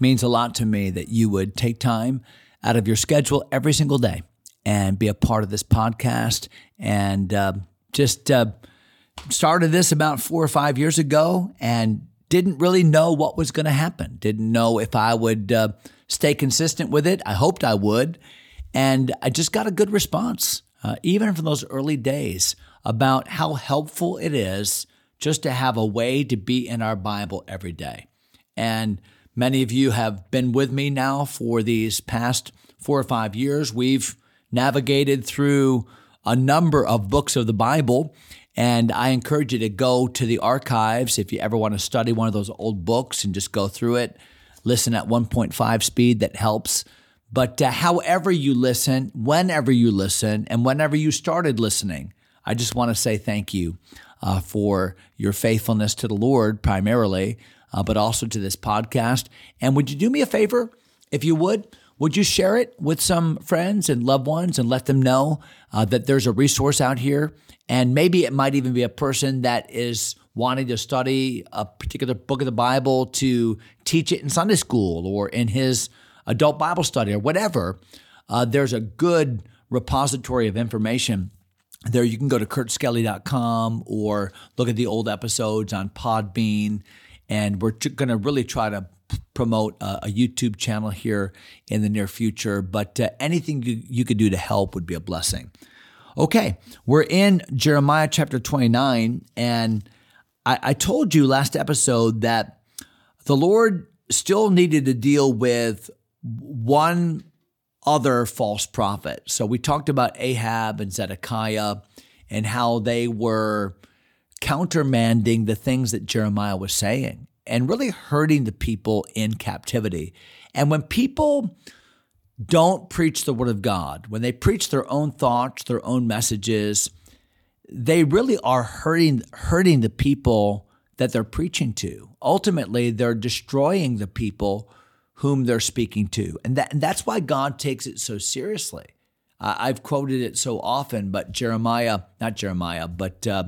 Means a lot to me that you would take time out of your schedule every single day and be a part of this podcast. And uh, just uh, started this about four or five years ago and didn't really know what was going to happen. Didn't know if I would uh, stay consistent with it. I hoped I would. And I just got a good response, uh, even from those early days, about how helpful it is just to have a way to be in our Bible every day. And many of you have been with me now for these past four or five years. We've navigated through a number of books of the Bible. And I encourage you to go to the archives if you ever want to study one of those old books and just go through it. Listen at 1.5 speed, that helps. But uh, however you listen, whenever you listen, and whenever you started listening, I just want to say thank you uh, for your faithfulness to the Lord primarily, uh, but also to this podcast. And would you do me a favor, if you would? Would you share it with some friends and loved ones and let them know uh, that there's a resource out here? And maybe it might even be a person that is wanting to study a particular book of the Bible to teach it in Sunday school or in his adult Bible study or whatever. Uh, there's a good repository of information there you can go to kurtskelly.com or look at the old episodes on Podbean. And we're going to really try to promote a, a, YouTube channel here in the near future. But uh, anything you, you could do to help would be a blessing. Okay, we're in Jeremiah chapter 29. And I, I told you last episode that the Lord still needed to deal with one other false prophet. So we talked about Ahab and Zedekiah and how they were countermanding the things that Jeremiah was saying and really hurting the people in captivity. And when people don't preach the word of God, when they preach their own thoughts, their own messages, they really are hurting hurting the people that they're preaching to. Ultimately, they're destroying the people whom they're speaking to. And, that, and that's why God takes it so seriously. Uh, I've quoted it so often, but Jeremiah, not Jeremiah, but uh,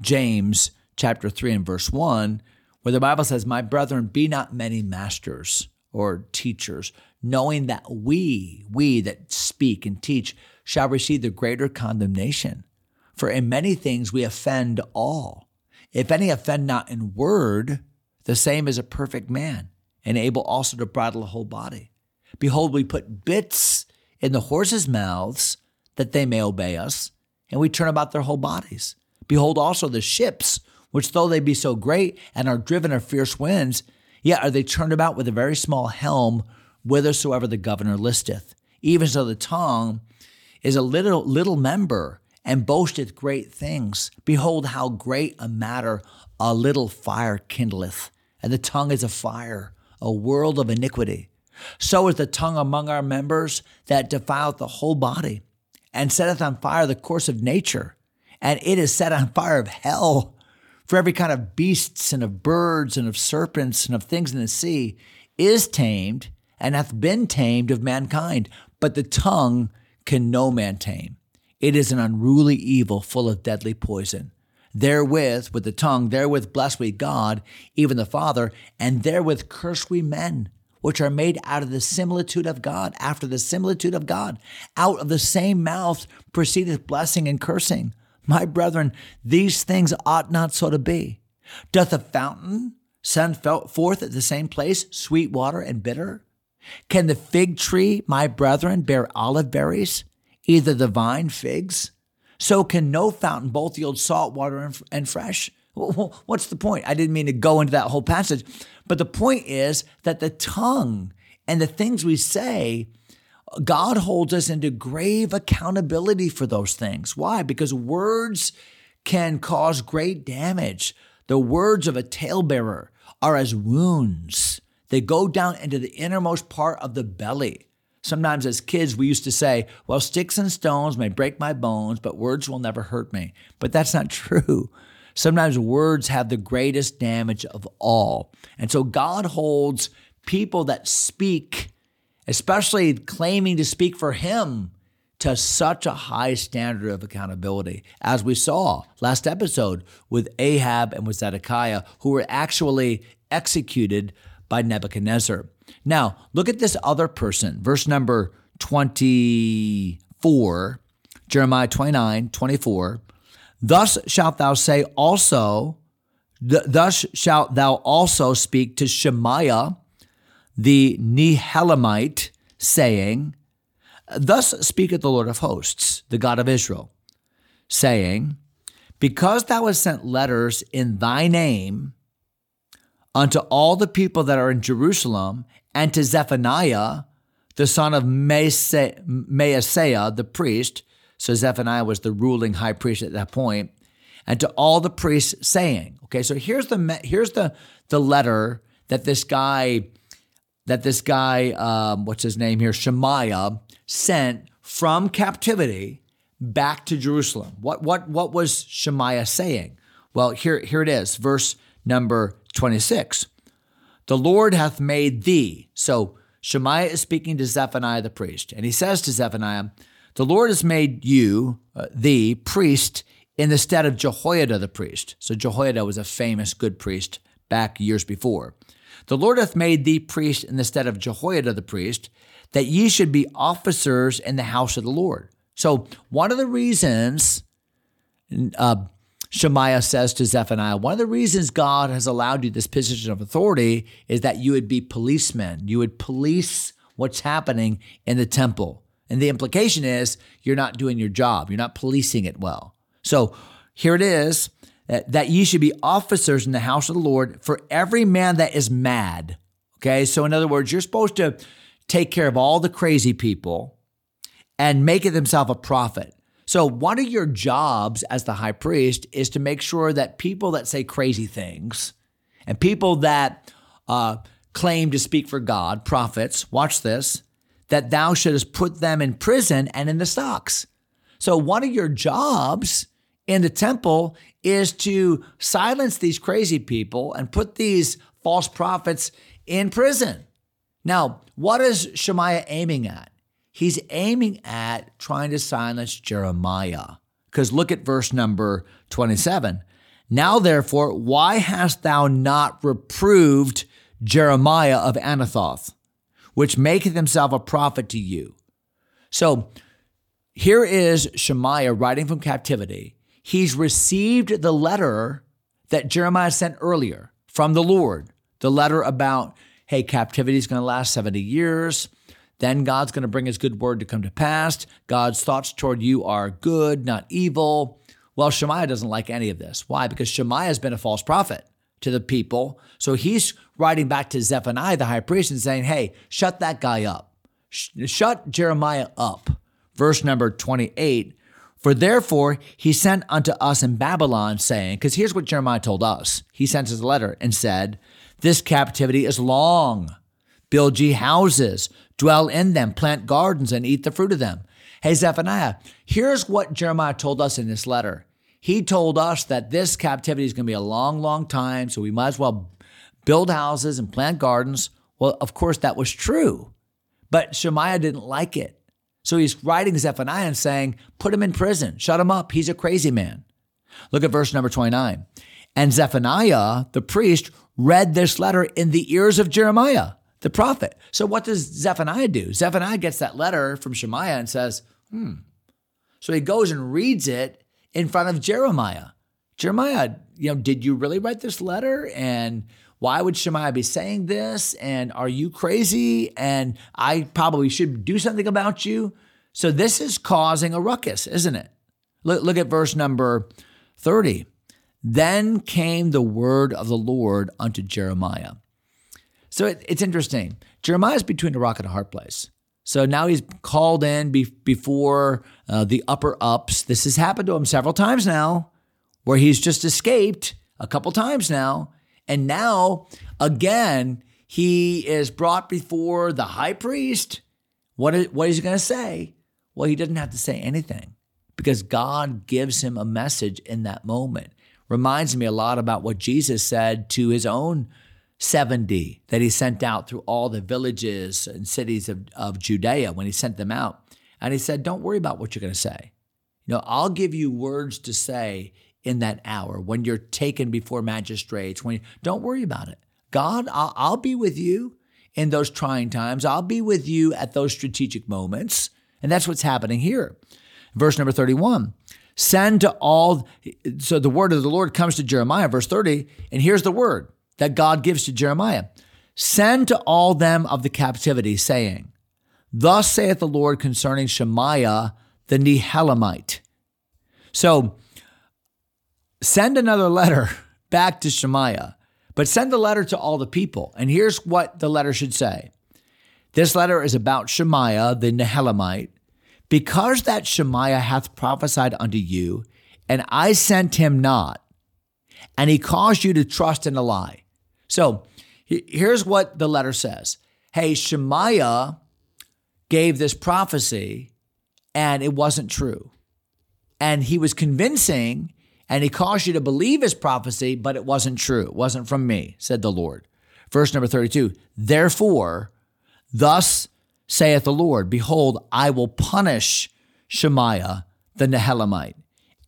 James chapter 3 and verse 1, where the Bible says, My brethren, be not many masters or teachers, knowing that we, we that speak and teach, shall receive the greater condemnation. For in many things we offend all. If any offend not in word, the same is a perfect man and able also to bridle the whole body. Behold, we put bits in the horses' mouths that they may obey us, and we turn about their whole bodies. Behold also the ships, which though they be so great and are driven of fierce winds, yet are they turned about with a very small helm whithersoever the governor listeth. Even so the tongue is a little little member and boasteth great things. Behold how great a matter a little fire kindleth, and the tongue is a fire a world of iniquity. So is the tongue among our members that defileth the whole body, and setteth on fire the course of nature, and it is set on fire of hell. For every kind of beasts and of birds and of serpents and of things in the sea is tamed and hath been tamed of mankind, but the tongue can no man tame. It is an unruly evil full of deadly poison. Therewith, with the tongue, therewith bless we God, even the Father, and therewith curse we men, which are made out of the similitude of God, after the similitude of God. Out of the same mouth proceedeth blessing and cursing. My brethren, these things ought not so to be. Doth a fountain send forth at the same place sweet water and bitter? Can the fig tree, my brethren, bear olive berries, either the vine figs? So can no fountain both yield salt water and, fresh? What's the point? I didn't mean to go into that whole passage, but the point is that the tongue and the things we say, God holds us into grave accountability for those things. Why? Because words can cause great damage. The words of a talebearer are as wounds They go down into the innermost part of the belly. Sometimes as kids, we used to say, well, sticks and stones may break my bones, but words will never hurt me. But that's not true. Sometimes words have the greatest damage of all. And so God holds people that speak, especially claiming to speak for Him, to such a high standard of accountability, as we saw last episode with Ahab and with Zedekiah, who were actually executed by Nebuchadnezzar. Now, look at this other person, verse number 24, Jeremiah 29, 24. Thus shalt thou say also, th- thus shalt thou also speak to Shemaiah the Nehelamite, saying, Thus speaketh the Lord of hosts, the God of Israel, saying, Because thou hast sent letters in thy name unto all the people that are in Jerusalem, and to Zephaniah, the son of Maaseiah, the priest. So Zephaniah was the ruling high priest at that point, and to all the priests, saying, "Okay, so here's the here's the the letter that this guy that this guy, um, what's his name here, Shemaiah, sent from captivity back to Jerusalem. What what what was Shemaiah saying? Well, here here it is, verse number 26. The Lord hath made thee. So Shemaiah is speaking to Zephaniah the priest, and he says to Zephaniah, The Lord has made you, uh, thee, priest in the stead of Jehoiada the priest. So Jehoiada was a famous good priest back years before. The Lord hath made thee priest in the stead of Jehoiada the priest, that ye should be officers in the house of the Lord. So, one of the reasons uh, Shemaiah says to Zephaniah, one of the reasons God has allowed you this position of authority is that you would be policemen. You would police what's happening in the temple. And the implication is you're not doing your job, you're not policing it well. So, here it is that ye should be officers in the house of the Lord for every man that is mad. Okay, so in other words, you're supposed to take care of all the crazy people and make it himself a prophet. So, one of your jobs as the high priest is to make sure that people that say crazy things and people that uh, claim to speak for God, prophets, watch this, that thou shouldst put them in prison and in the stocks. So, one of your jobs in the temple is to silence these crazy people and put these false prophets in prison. Now, what is Shemaiah aiming at? He's aiming at trying to silence Jeremiah. Because look at verse number 27. Now, therefore, why hast thou not reproved Jeremiah of Anathoth, which maketh himself a prophet to you? So here is Shemaiah writing from captivity he's received the letter that Jeremiah sent earlier from the Lord, the letter about, hey, captivity is going to last 70 years. Then God's going to bring his good word to come to pass. God's thoughts toward you are good, not evil. Well, Shemaiah doesn't like any of this. Why? Because Shemaiah has been a false prophet to the people. So he's writing back to Zephaniah, the high priest, and saying, hey, shut that guy up. Shut Jeremiah up. Verse number 28 for therefore he sent unto us in Babylon, saying, because here's what Jeremiah told us. He sent us a letter and said, This captivity is long. Build ye houses, dwell in them, plant gardens, and eat the fruit of them. Hey, Zephaniah, here's what Jeremiah told us in this letter. He told us that this captivity is going to be a long, long time, so we might as well build houses and plant gardens. Well, of course, that was true, but Shemaiah didn't like it. So he's writing Zephaniah and saying, Put him in prison, shut him up. He's a crazy man. Look at verse number 29. And Zephaniah, the priest, read this letter in the ears of Jeremiah, the prophet. So what does Zephaniah do? Zephaniah gets that letter from Shemaiah and says, Hmm. So he goes and reads it in front of Jeremiah. Jeremiah, you know, did you really write this letter? And why would Shemaiah be saying this? And are you crazy? And I probably should do something about you. So this is causing a ruckus, isn't it? Look, look at verse number 30. Then came the word of the Lord unto Jeremiah. So it, it's interesting. Jeremiah is between a rock and a hard place. So now he's called in be, before uh, the upper ups. This has happened to him several times now, where he's just escaped a couple times now. And now, again, he is brought before the high priest. What is, what is he going to say? Well, he doesn't have to say anything because God gives him a message in that moment. Reminds me a lot about what Jesus said to his own 70 that he sent out through all the villages and cities of, of Judea when he sent them out. And he said, Don't worry about what you're going to say. You know, I'll give you words to say in that hour when you're taken before magistrates. When you, don't worry about it. God, I'll, I'll be with you in those trying times. I'll be with you at those strategic moments. And that's what's happening here. Verse number 31 send to all. So the word of the Lord comes to Jeremiah, verse 30, and here's the word that God gives to Jeremiah Send to all them of the captivity, saying, Thus saith the Lord concerning Shemaiah the Nehelamite. So send another letter back to Shemaiah, but send the letter to all the people. And here's what the letter should say This letter is about Shemaiah the Nehelamite, because that Shemaiah hath prophesied unto you, and I sent him not, and he caused you to trust in a lie. So here's what the letter says Hey, Shemaiah gave this prophecy, and it wasn't true. And he was convincing, and he caused you to believe his prophecy, but it wasn't true. It wasn't from me, said the Lord. Verse number 32 Therefore, thus saith the Lord, Behold, I will punish Shemaiah the Nehelamite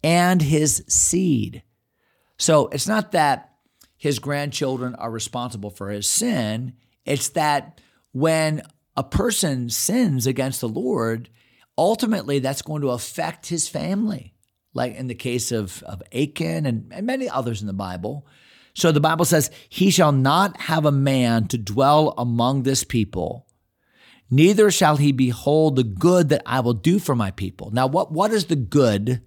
and his seed. So it's not that his grandchildren are responsible for his sin, it's that when a person sins against the Lord, ultimately that's going to affect his family, like in the case of, of Achan and, and many others in the Bible. So the Bible says, He shall not have a man to dwell among this people neither shall he behold the good that I will do for my people. Now, what, what is the good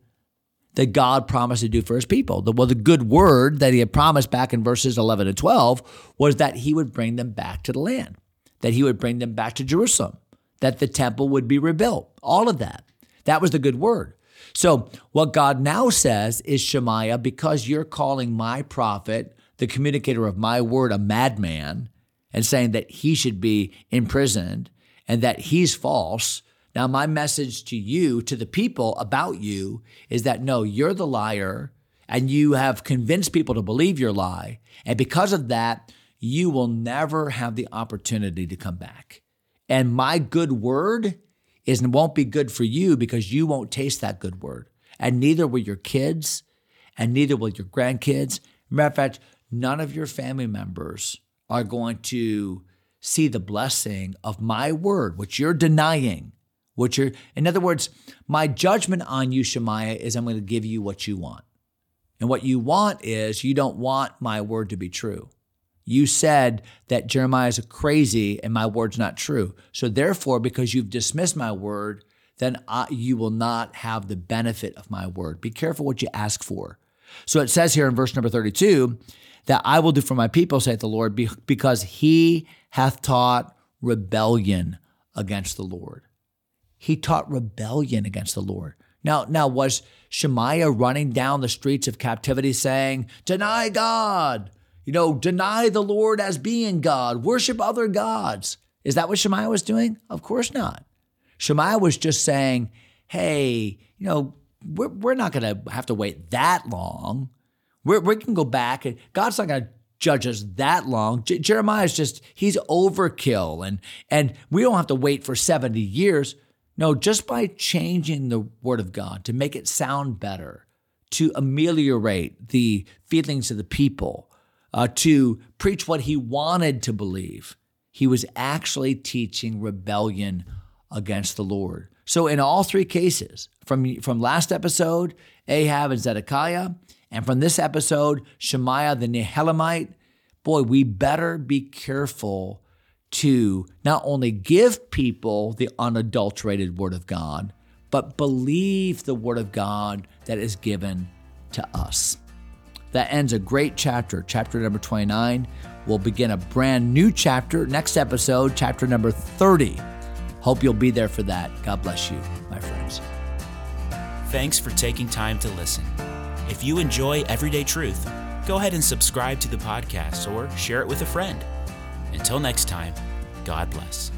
that God promised to do for his people? The, well, the good word that he had promised back in verses 11 and 12 was that he would bring them back to the land, that he would bring them back to Jerusalem, that the temple would be rebuilt, all of that. That was the good word. So, what God now says is, Shemaiah, because you're calling my prophet, the communicator of my word, a madman, and saying that he should be imprisoned, and that he's false. Now, my message to you, to the people about you, is that no, you're the liar, and you have convinced people to believe your lie. And because of that, you will never have the opportunity to come back. And my good word is won't be good for you because you won't taste that good word. And neither will your kids, and neither will your grandkids. Matter of fact, none of your family members are going to see the blessing of my word, which you're denying, which you're, in other words, my judgment on you, Shemaiah, is I'm going to give you what you want. And what you want is you don't want my word to be true. You said that Jeremiah is crazy and my word's not true. So therefore, because you've dismissed my word, then I, you will not have the benefit of my word. Be careful what you ask for. So it says here in verse number 32 that I will do for my people, saith the Lord, because he hath taught rebellion against the Lord. He taught rebellion against the Lord. Now, now was Shemaiah running down the streets of captivity saying, Deny God, you know, deny the Lord as being God, worship other gods? Is that what Shemaiah was doing? Of course not. Shemaiah was just saying, Hey, you know, we're, we're not going to have to wait that long. We're, we can go back and God's not going to judge us that long. J- Jeremiah's just he's overkill and and we don't have to wait for 70 years. No, just by changing the word of God to make it sound better, to ameliorate the feelings of the people, uh, to preach what he wanted to believe, he was actually teaching rebellion against the Lord. So in all three cases, from from last episode, Ahab and Zedekiah, and from this episode, Shemaiah the Nehelamite, boy, we better be careful to not only give people the unadulterated Word of God, but believe the Word of God that is given to us. That ends a great chapter, chapter number 29. We'll begin a brand new chapter next episode, chapter number 30. Hope you'll be there for that. God bless you, my friends. Thanks for taking time to listen. If you enjoy Everyday Truth, go ahead and subscribe to the podcast or share it with a friend. Until next time, God bless.